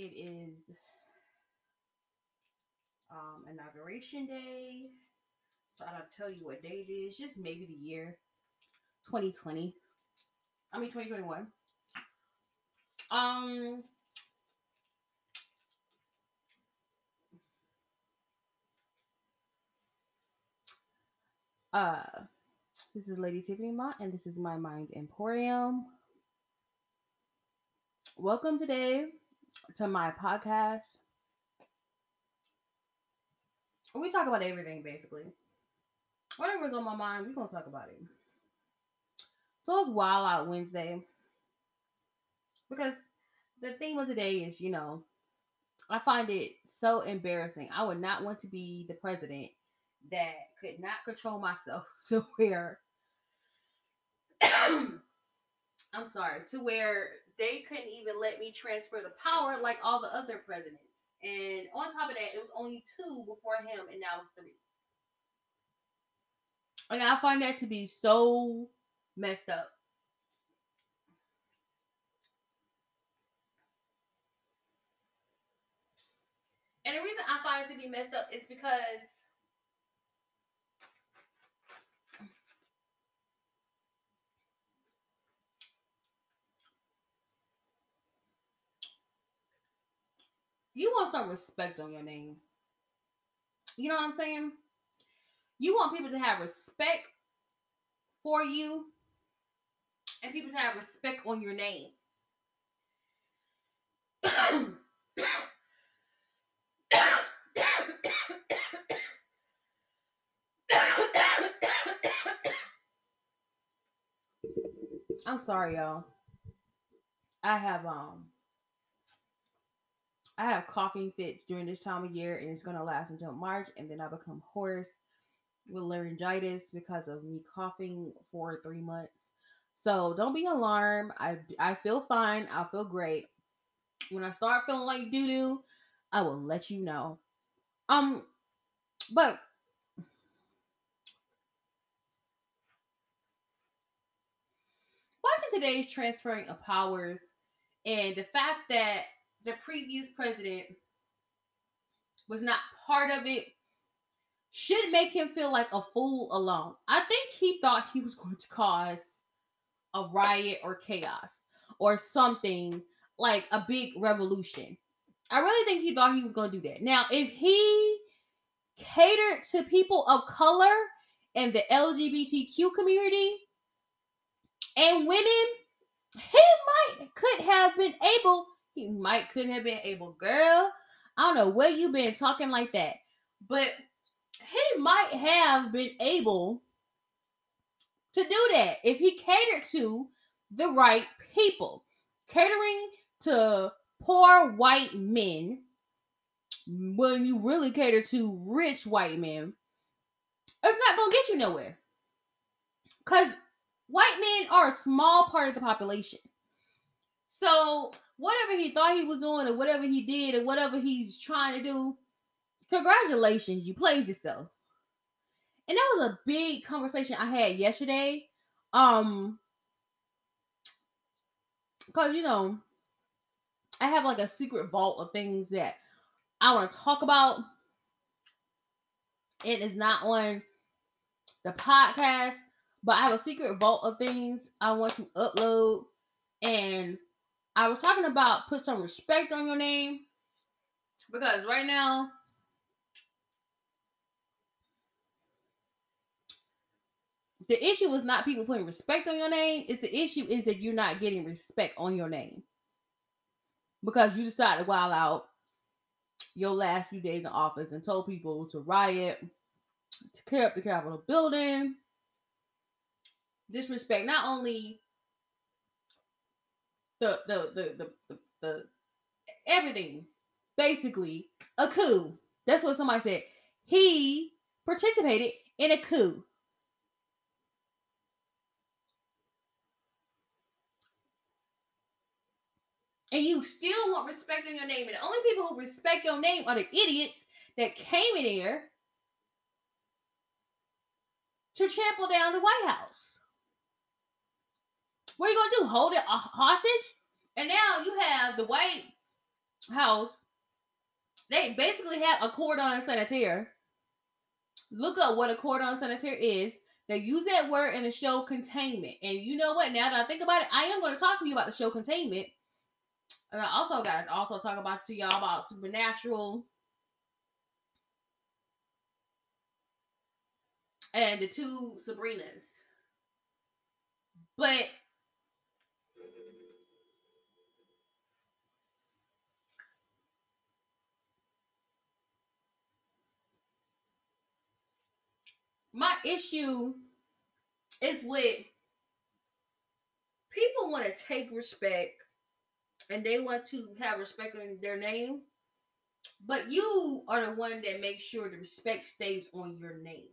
It is um, inauguration day. So I don't tell you what day it is, just maybe the year 2020. I mean 2021. Um uh this is Lady Tiffany Mott and this is my mind emporium. Welcome today to my podcast. We talk about everything basically. Whatever's on my mind, we're gonna talk about it. So it's Wild Out Wednesday. Because the theme of today is, you know, I find it so embarrassing. I would not want to be the president that could not control myself to where I'm sorry, to where they couldn't even let me transfer the power like all the other presidents. And on top of that, it was only two before him, and now it's three. And I find that to be so messed up. And the reason I find it to be messed up is because you want some respect on your name. You know what I'm saying? You want people to have respect for you and people to have respect on your name. I'm sorry, y'all. I have um I have coughing fits during this time of year and it's gonna last until March and then I become hoarse with laryngitis because of me coughing for three months. So don't be alarmed. I I feel fine. I feel great. When I start feeling like doo doo, I will let you know. Um, but watching today's transferring of powers and the fact that the previous president was not part of it should make him feel like a fool alone. I think he thought he was going to cause a riot or chaos or something like a big revolution. I really think he thought he was going to do that. Now, if he catered to people of color and the LGBTQ community and women, he might could have been able, he might could have been able, girl. I don't know where you been talking like that, but he might have been able to do that if he catered to the right people. Catering to poor white men when you really cater to rich white men, it's not gonna get you nowhere. Because white men are a small part of the population. So whatever he thought he was doing, or whatever he did, or whatever he's trying to do, congratulations, you played yourself. And that was a big conversation I had yesterday. Um, because you know, I have like a secret vault of things that I want to talk about. It is not on the podcast, but I have a secret vault of things I want to upload. And I was talking about put some respect on your name. Because right now the issue is not people putting respect on your name. It's the issue is that you're not getting respect on your name. Because you decided to wild out your last few days in office and told people to riot, to tear up the Capitol building, disrespect not only the the the the, the, the everything, basically a coup. That's what somebody said. He participated in a coup. and you still want respect in your name. And the only people who respect your name are the idiots that came in here to trample down the White House. What are you gonna do? Hold it hostage? And now you have the white house, they basically have a cordon sanitaire. Look up what a cordon sanitaire is. They use that word in the show containment. And you know what? Now that I think about it, I am going to talk to you about the show containment. And I also got to also talk about to y'all about supernatural and the two Sabrinas. But my issue is with people want to take respect and they want to have respect in their name, but you are the one that makes sure the respect stays on your name.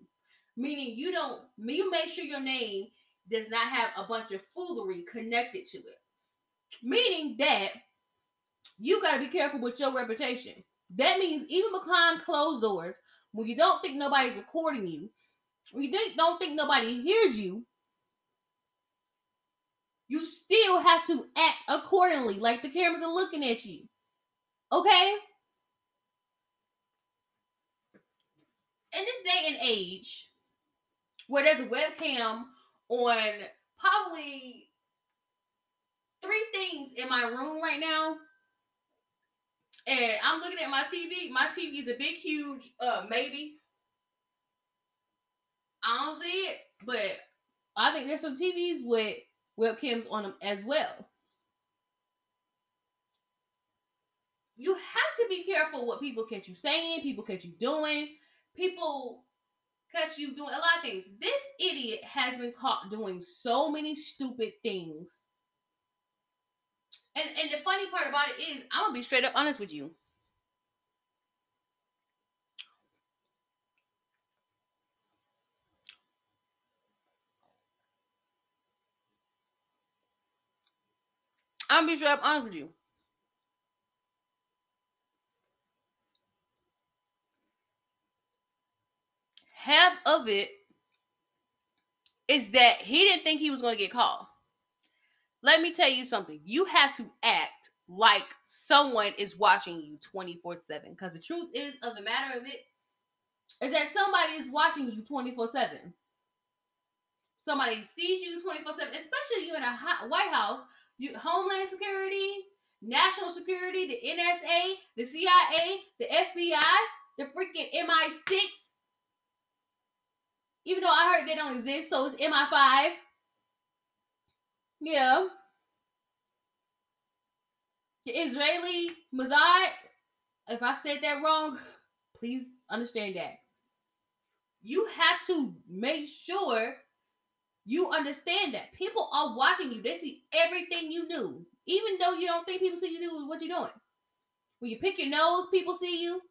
Meaning you don't you make sure your name does not have a bunch of foolery connected to it. Meaning that you got to be careful with your reputation. That means even behind closed doors, when you don't think nobody's recording you, you don't think nobody hears you, you still have to act accordingly, like the cameras are looking at you. Okay? In this day and age, where there's a webcam on probably three things in my room right now, and I'm looking at my TV. My TV is a big, huge, uh, maybe I don't see it, but I think there's some TVs with webcams on them as well. You have to be careful what people catch you saying, people catch you doing, people catch you doing a lot of things. This idiot has been caught doing so many stupid things. And and the funny part about it is, I'm gonna be straight up honest with you. I'm be straight up honest with you. Half of it is that he didn't think he was going to get called. Let me tell you something. You have to act like someone is watching you 24 7. Because the truth is, of the matter of it, is that somebody is watching you 24 7. Somebody sees you 24 7, especially you in a White House you Homeland Security, National Security, the NSA, the CIA, the FBI, the freaking MI6. Even though I heard they don't exist, so it's MI5. Yeah. The Israeli Mossad. If I said that wrong, please understand that. You have to make sure you understand that people are watching you. They see everything you do, even though you don't think people see you do what you're doing. When you pick your nose, people see you.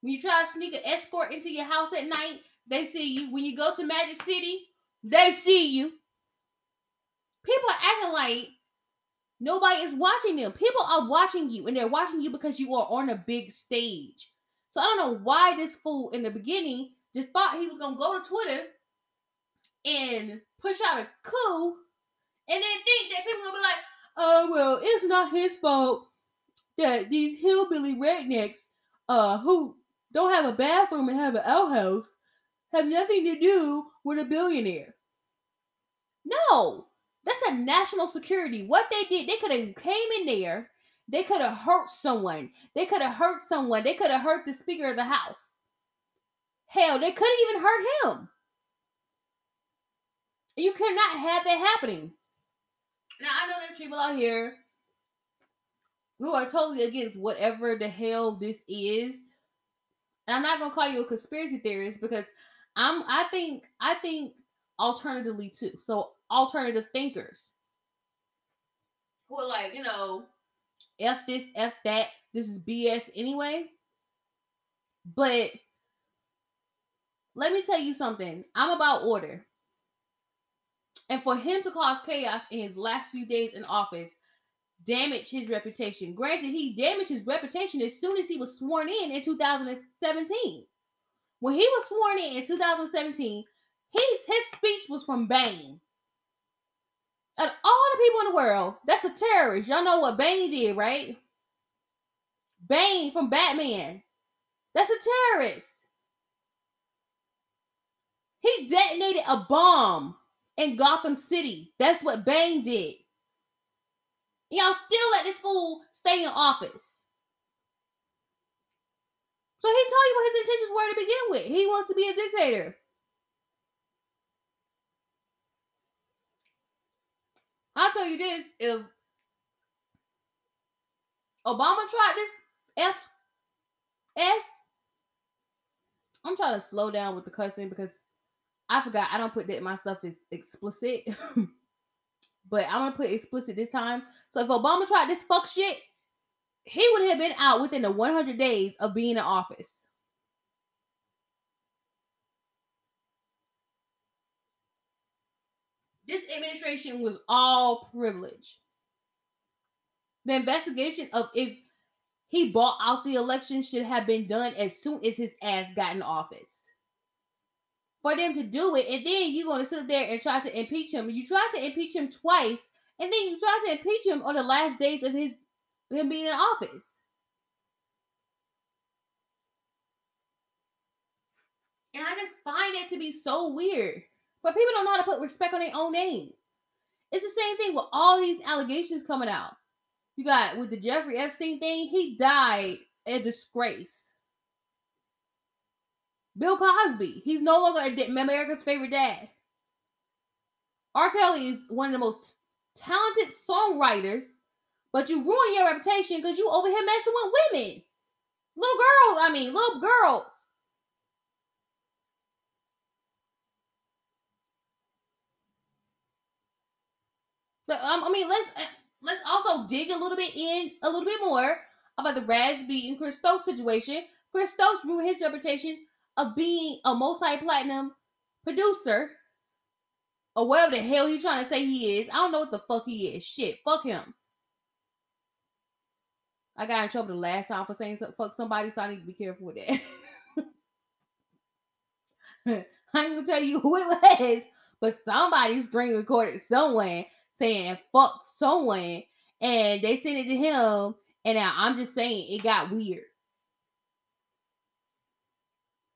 When you try to sneak an escort into your house at night, they see you. When you go to Magic City, they see you. People are acting like nobody is watching them. People are watching you, and they're watching you because you are on a big stage. So I don't know why this fool in the beginning just thought he was gonna go to Twitter and push out a coup and then think that people will be like, oh, well, it's not his fault that these hillbilly rednecks uh, who don't have a bathroom and have an outhouse have nothing to do with a billionaire. No, that's a national security. What they did, they could have came in there. They could have hurt someone. They could have hurt someone. They could have hurt the Speaker of the House. Hell, they could have even hurt him. You cannot have that happening. Now I know there's people out here who are totally against whatever the hell this is. And I'm not gonna call you a conspiracy theorist because I'm I think I think alternatively too. So alternative thinkers who are like, you know, F this, F that, this is BS anyway. But let me tell you something. I'm about order. And for him to cause chaos in his last few days in office damage his reputation. Granted, he damaged his reputation as soon as he was sworn in in 2017. When he was sworn in in 2017, his, his speech was from Bane. And all the people in the world, that's a terrorist. Y'all know what Bane did, right? Bane from Batman. That's a terrorist. He detonated a bomb in Gotham City. That's what Bane did. Y'all still let this fool stay in office. So he told you what his intentions were to begin with. He wants to be a dictator. I'll tell you this if Obama tried this F S, I'm trying to slow down with the cussing because I forgot I don't put that my stuff is explicit. but I'm gonna put explicit this time. So if Obama tried this fuck shit, he would have been out within the 100 days of being in office. This administration was all privilege. The investigation of if he bought out the election should have been done as soon as his ass got in office. For them to do it, and then you're going to sit up there and try to impeach him. You tried to impeach him twice, and then you tried to impeach him on the last days of his him being in office. And I just find it to be so weird. But people don't know how to put respect on their own name. It's the same thing with all these allegations coming out. You got with the Jeffrey Epstein thing, he died a disgrace. Bill Cosby, he's no longer America's favorite dad. R. Kelly is one of the most talented songwriters but you ruin your reputation because you over here messing with women. Little girls, I mean, little girls. But, um, I mean, let's uh, let's also dig a little bit in a little bit more about the Raz B and Chris Stokes situation. Chris Stokes ruined his reputation of being a multi-platinum producer or whatever the hell he's trying to say he is. I don't know what the fuck he is. Shit, fuck him. I got in trouble the last time for saying fuck somebody, so I need to be careful with that. I ain't gonna tell you who it was, but somebody screen recorded someone saying fuck someone, and they sent it to him. And now I'm just saying it got weird.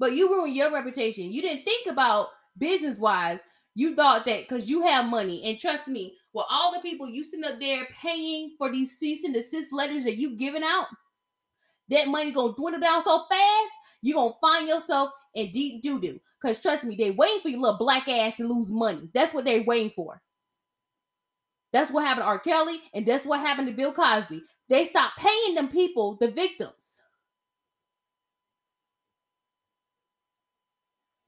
But you ruined your reputation. You didn't think about business wise. You thought that because you have money, and trust me, with all the people you sitting up there paying for these cease and desist letters that you giving out, that money gonna dwindle down so fast, you gonna find yourself in deep doo doo. Cause trust me, they waiting for your little black ass to lose money. That's what they waiting for. That's what happened to R. Kelly, and that's what happened to Bill Cosby. They stopped paying them people, the victims.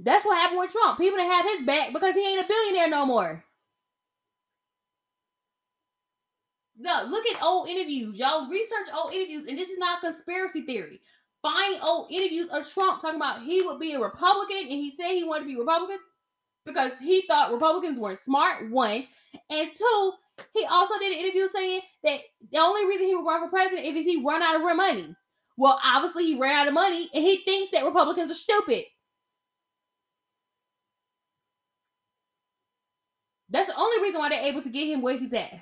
That's what happened with Trump. People didn't have his back because he ain't a billionaire no more. No, look at old interviews. Y'all research old interviews, and this is not conspiracy theory. Find old interviews of Trump talking about he would be a Republican, and he said he wanted to be Republican because he thought Republicans weren't smart. One, and two, he also did an interview saying that the only reason he would run for president is he run out of money. Well, obviously he ran out of money, and he thinks that Republicans are stupid. That's the only reason why they're able to get him where he's at.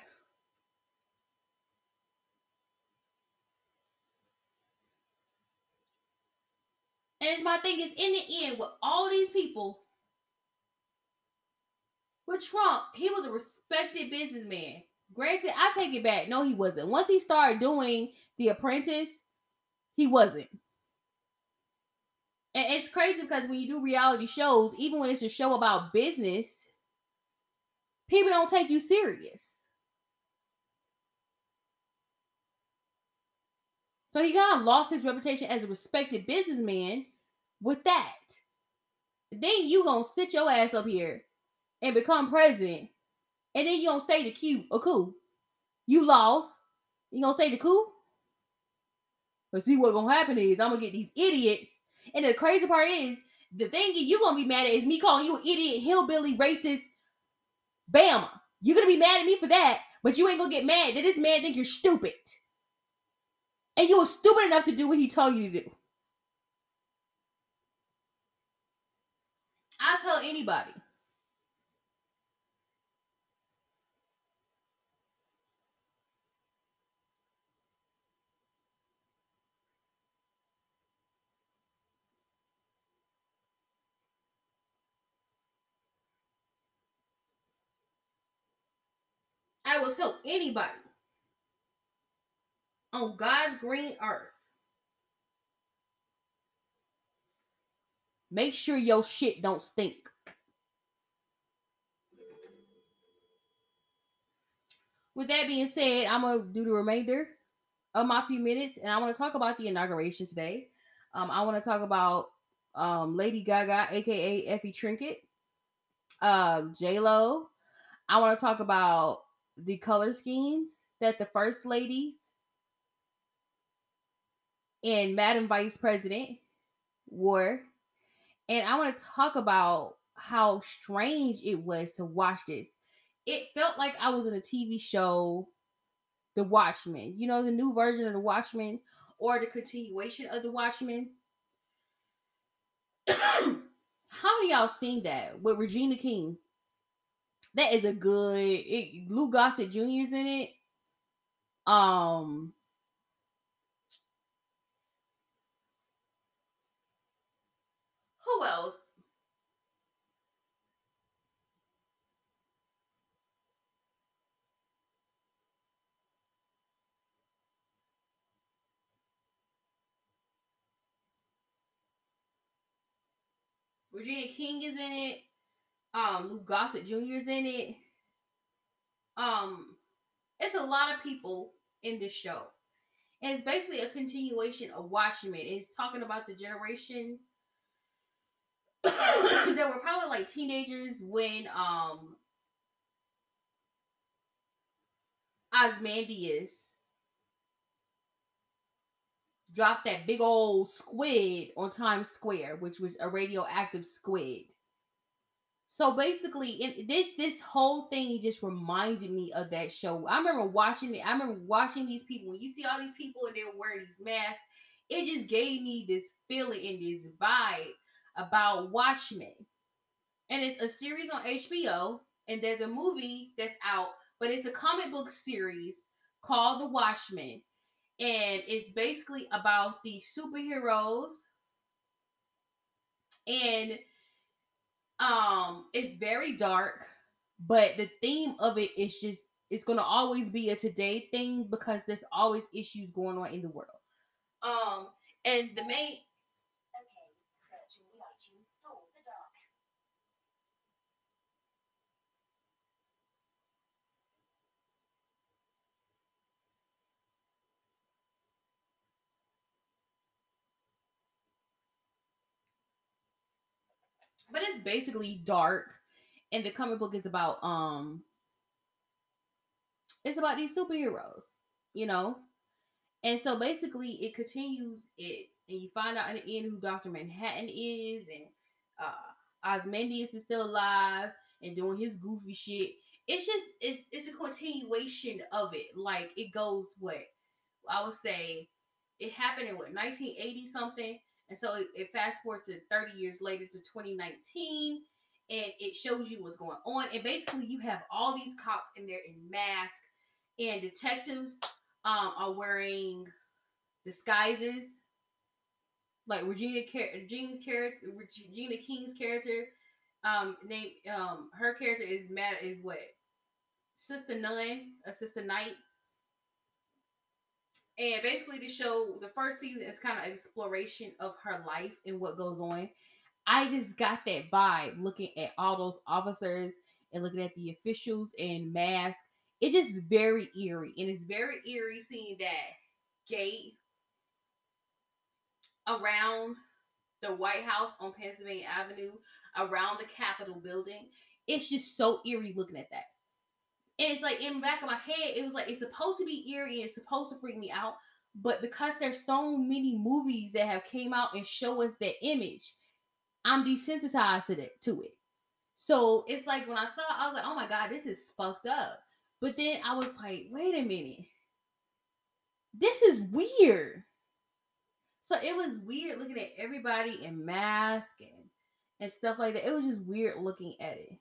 And it's my thing is in the end, with all these people, with Trump, he was a respected businessman. Granted, I take it back. No, he wasn't. Once he started doing The Apprentice, he wasn't. And it's crazy because when you do reality shows, even when it's a show about business, people don't take you serious. So he kind of lost his reputation as a respected businessman with that. Then you gonna sit your ass up here and become president, and then you gonna stay the cute a coup. You lost. You gonna stay the coup? But see what gonna happen is I'm gonna get these idiots. And the crazy part is the thing you gonna be mad at is me calling you an idiot, hillbilly, racist, Bama. You're gonna be mad at me for that, but you ain't gonna get mad that this man think you're stupid. And you were stupid enough to do what he told you to do. I tell anybody. I will tell anybody on God's green earth. Make sure your shit don't stink. With that being said, I'm gonna do the remainder of my few minutes, and I want to talk about the inauguration today. Um, I want to talk about um, Lady Gaga, aka Effie Trinket, um, J Lo. I want to talk about the color schemes that the first ladies and Madam Vice President wore, and I want to talk about how strange it was to watch this. It felt like I was in a TV show, The Watchmen. You know, the new version of The Watchmen or the continuation of The Watchmen How many y'all seen that with Regina King? That is a good. It, Lou Gossett Jr. is in it. Um. Who else? Regina King is in it. Um, Lou Gossett Jr. is in it. Um, it's a lot of people in this show. And it's basically a continuation of Watchmen. It's talking about the generation that were probably like teenagers when um Ozymandias dropped that big old squid on Times Square, which was a radioactive squid. So basically, this this whole thing just reminded me of that show. I remember watching it. I remember watching these people. When you see all these people and they're wearing these masks, it just gave me this feeling and this vibe about Watchmen. And it's a series on HBO, and there's a movie that's out, but it's a comic book series called The Watchmen and it's basically about these superheroes and um it's very dark but the theme of it is just it's to always be a today thing because there's always issues going on in the world. Um and the main but it's basically dark and the comic book is about um it's about these superheroes you know? And so basically it continues it and you find out in the end who dr manhattan is and uh ozymandias is still alive and doing his goofy shit. It's just it's it's a continuation of it. Like it goes what i would say it happened in what 1980 something and so it, it fast forward to 30 years later to 2019 and it shows you what's going on. And basically, you have all these cops in there in masks, and detectives um, are wearing disguises. Like Regina, Regina character, Regina King's character, um, name um, her character is mad is what Sister Nun, a Sister Night, and basically, the show, the first season is kind of exploration of her life and what goes on. I just got that vibe looking at all those officers and looking at the officials in masks. It just very eerie. And it's very eerie seeing that gate around the White House on Pennsylvania Avenue, around the Capitol building. It's just so eerie looking at that. And it's like in the back of my head, it was like it's supposed to be eerie and it's supposed to freak me out. But because there's so many movies that have came out and show us that image, I'm desensitized to it to it. So it's like when I saw I was like, oh my God, this is fucked up. But then I was like, wait a minute. This is weird. So it was weird looking at everybody in mask and, and stuff like that. It was just weird looking at it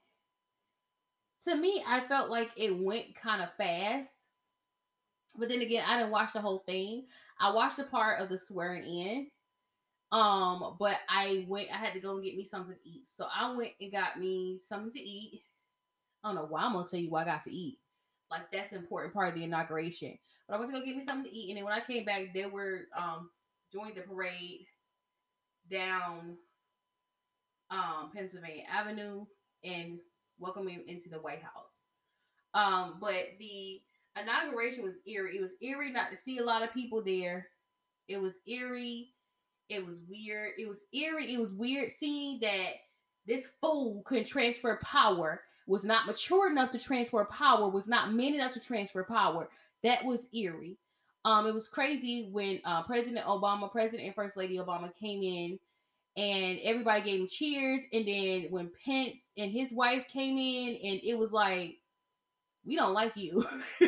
to me, I felt like it went kind of fast. But then again, I didn't watch the whole thing. I watched a part of the swearing in. Um, but I went, I had to go and get me something to eat. So I went and got me something to eat. I don't know why I'm gonna tell you what I got to eat. Like that's an important part of the inauguration. But I went to go get me something to eat, and then when I came back, they were um doing the parade down um Pennsylvania Avenue and welcoming into the White House. Um, but the inauguration was eerie. It was eerie not to see a lot of people there. It was eerie. It was weird. It was eerie. It was weird seeing that this fool couldn't transfer power, was not mature enough to transfer power, was not men enough to transfer power. That was eerie. Um, it was crazy when uh, President Obama, President and First Lady Obama came in and everybody gave him cheers. And then when Pence and his wife came in, and it was like, we don't like you.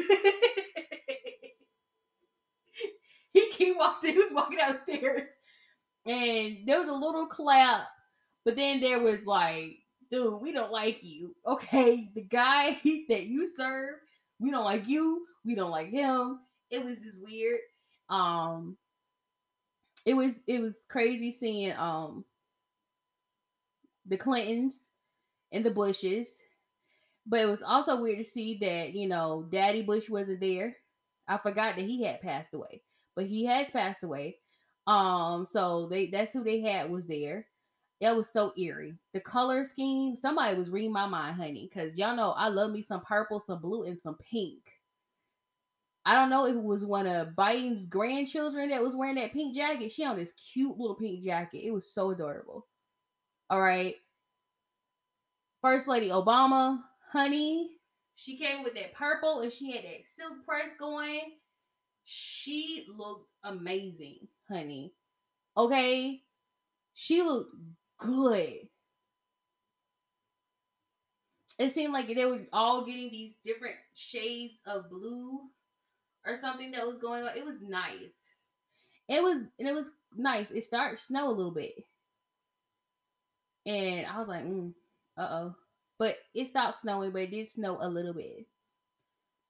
he, walked in, he was walking downstairs, and there was a little clap, but then there was like, dude, we don't like you. Okay, the guy that you serve, we don't like you, we don't like him. It was just weird. Um, it was it was crazy seeing um the Clintons and the Bushes. But it was also weird to see that, you know, Daddy Bush wasn't there. I forgot that he had passed away. But he has passed away. Um, so they that's who they had was there. It was so eerie. The color scheme, somebody was reading my mind, honey, because y'all know I love me some purple, some blue, and some pink. I don't know if it was one of Biden's grandchildren that was wearing that pink jacket. She on this cute little pink jacket. It was so adorable. All right. First Lady Obama, honey, she came with that purple and she had that silk press going. She looked amazing, honey. Okay. She looked good. It seemed like they were all getting these different shades of blue or something that was going on. It was nice. It was and it was nice. It started snow a little bit. And I was like, mm, uh oh. But it stopped snowing, but it did snow a little bit.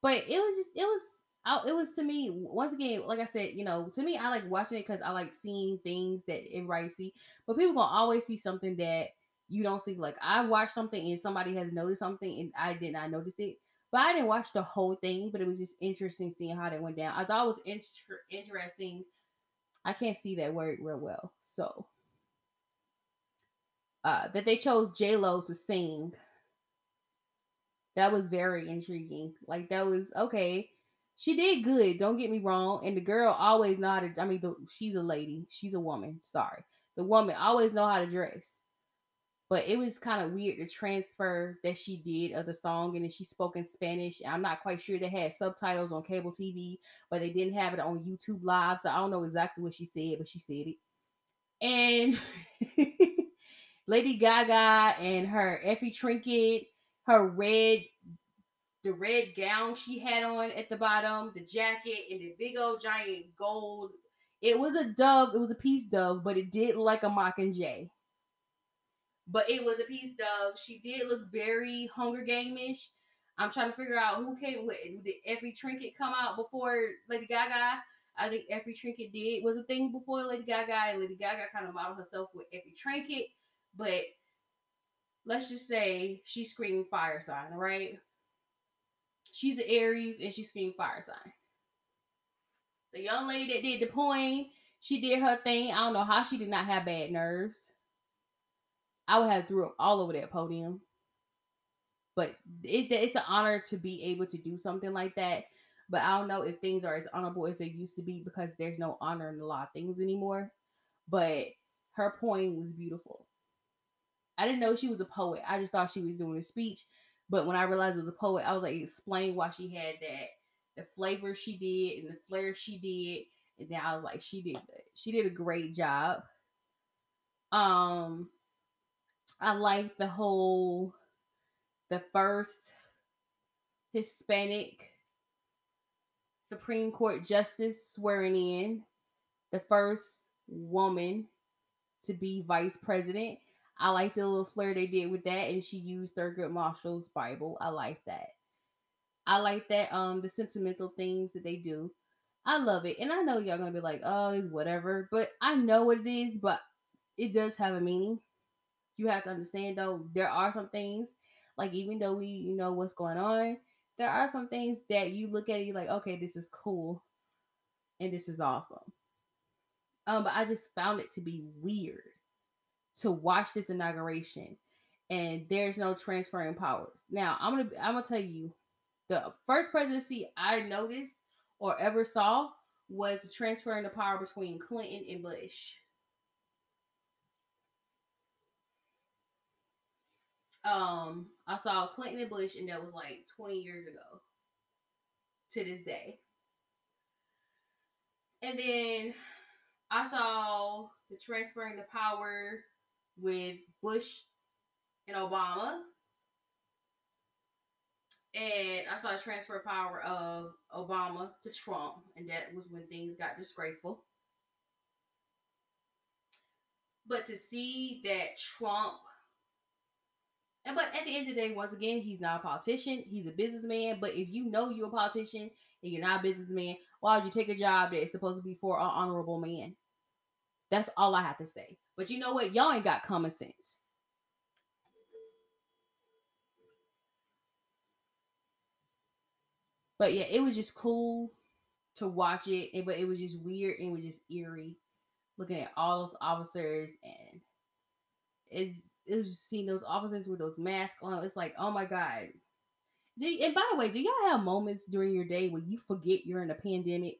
But it was just, it was, it was to me, once again, like I said, you know, to me, I like watching it because I like seeing things that everybody see. But people gonna always see something that you don't see. Like I watched something and somebody has noticed something and I did not notice it. But I didn't watch the whole thing, but it was just interesting seeing how that went down. I thought it was inter- interesting. I can't see that word real well. So, uh, that they chose J Lo to sing. That was very intriguing. Like that was okay. She did good. Don't get me wrong. And the girl always know how to. I mean, the, she's a lady. She's a woman. Sorry, the woman always know how to dress but it was kind of weird to transfer that she did of the song and then she spoke in spanish i'm not quite sure they had subtitles on cable tv but they didn't have it on youtube live so i don't know exactly what she said but she said it. And lady gaga and her effie trinket her red the red gown she had on at the bottom the jacket and the big old giant gold it was a dove it was a peace dove but it did like a mockingjay but it was a piece of she did look very Hunger Game-ish. I'm trying to figure out who came with did Effie Trinket come out before Lady Gaga. I think Effie Trinket did was a thing before Lady Gaga, and Lady Gaga kind of modeled herself with Effie Trinket. But let's just say she's screaming fire sign, right? She's an Aries and she's screaming fire sign. The young lady that did the poem, she did her thing. I don't know how she did not have bad nerves. I would have threw up all over that podium. But it, it's an honor to be able to do something like that. But I don't know if things are as honorable as they used to be because there's no honor in a lot of things anymore. But her poem was beautiful. I didn't know she was a poet. I just thought she was doing a speech. But when I realized it was a poet, I was like, explain why she had that, the flavor she did and the flair she did. And then I was like, she did good. She did a great job. Um, I like the whole the first Hispanic Supreme Court justice swearing in, the first woman to be vice president. I like the little flair they did with that, and she used Thurgood Marshall's Bible. I like that. I like that um the sentimental things that they do. I love it. And I know y'all gonna be like, oh, it's whatever. But I know what it is, but it does have a meaning you have to understand though, there are some things like even though we you know what's going on, there are some things that you look at it, you're like, okay, this is cool and this is awesome. Um, but I just found it to be weird to watch this inauguration and there's no transferring powers. Now I'm gonna I'm gonna tell you the first presidency I noticed or ever saw was transferring the power between Clinton and Bush. Um, I saw Clinton and Bush, and that was like 20 years ago to this day. And then I saw the transferring the power with Bush and Obama. And I saw transfer of power of Obama to Trump, and that was when things got disgraceful. But to see that Trump but at the end of the day, once again, he's not a politician. He's a businessman. But if you know you're a politician and you're not a businessman, why would you take a job that is supposed to be for an honorable man? That's all I have to say. But you know what? Y'all ain't got common sense. But yeah, it was just cool to watch it. But it was just weird and it was just eerie looking at all those officers and it's it was just seeing those officers with those masks on. It's like, oh my god. Do, and by the way, do y'all have moments during your day where you forget you're in a pandemic?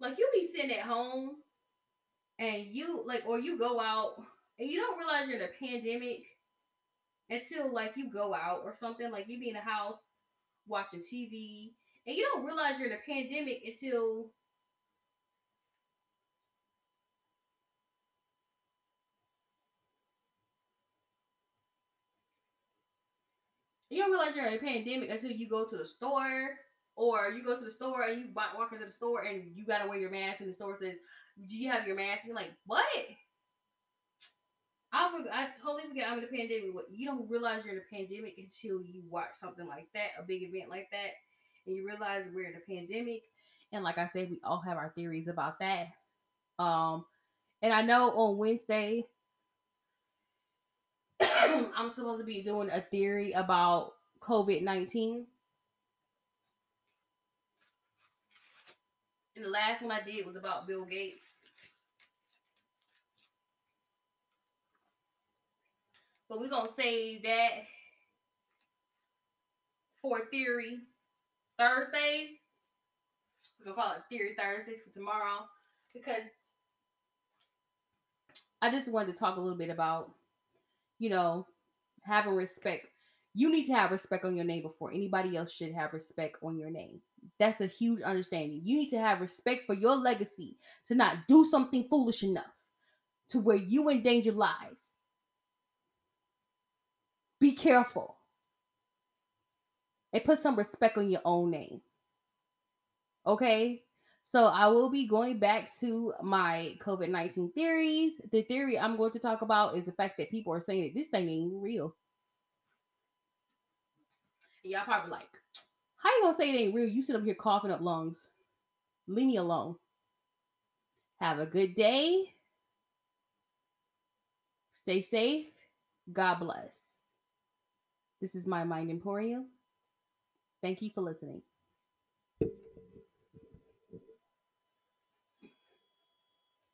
Like you be sitting at home and you like or you go out and you don't realize you're in a pandemic until like you go out or something. Like you be in a house watching TV and you don't realize you're in a pandemic until you don't realize you're in a pandemic until you go to the store or you go to the store and you walk into the store and you gotta wear your mask and the store says, "Do you have your mask?" And you're like, "What?" I forget. I totally forget I'm in a pandemic. What You don't realize you're in a pandemic until you watch something like that, a big event like that, and you realize we're in a pandemic. And like I said, we all have our theories about that. Um, and I know on Wednesday I'm supposed to be doing a theory about COVID 19. And the last one I did was about Bill Gates. But we're going to save that for theory Thursdays. We're going to call it Theory Thursdays for tomorrow because I just wanted to talk a little bit about you know, having respect. You need to have respect on your name before anybody else should have respect on your name. That's a huge understanding. You need to have respect for your legacy to not do something foolish enough to where you endanger lives. Be careful and put some respect on your own name. Okay? So I will be going back to my COVID 19 theories. The theory I'm going to talk about is the fact that people are saying that this thing ain't real. Y'all probably like, how you gonna say it ain't real? You sit up here coughing up lungs. Leave me alone. Have a good day. Stay safe. God bless. This is my Mind Emporium. Thank you for listening.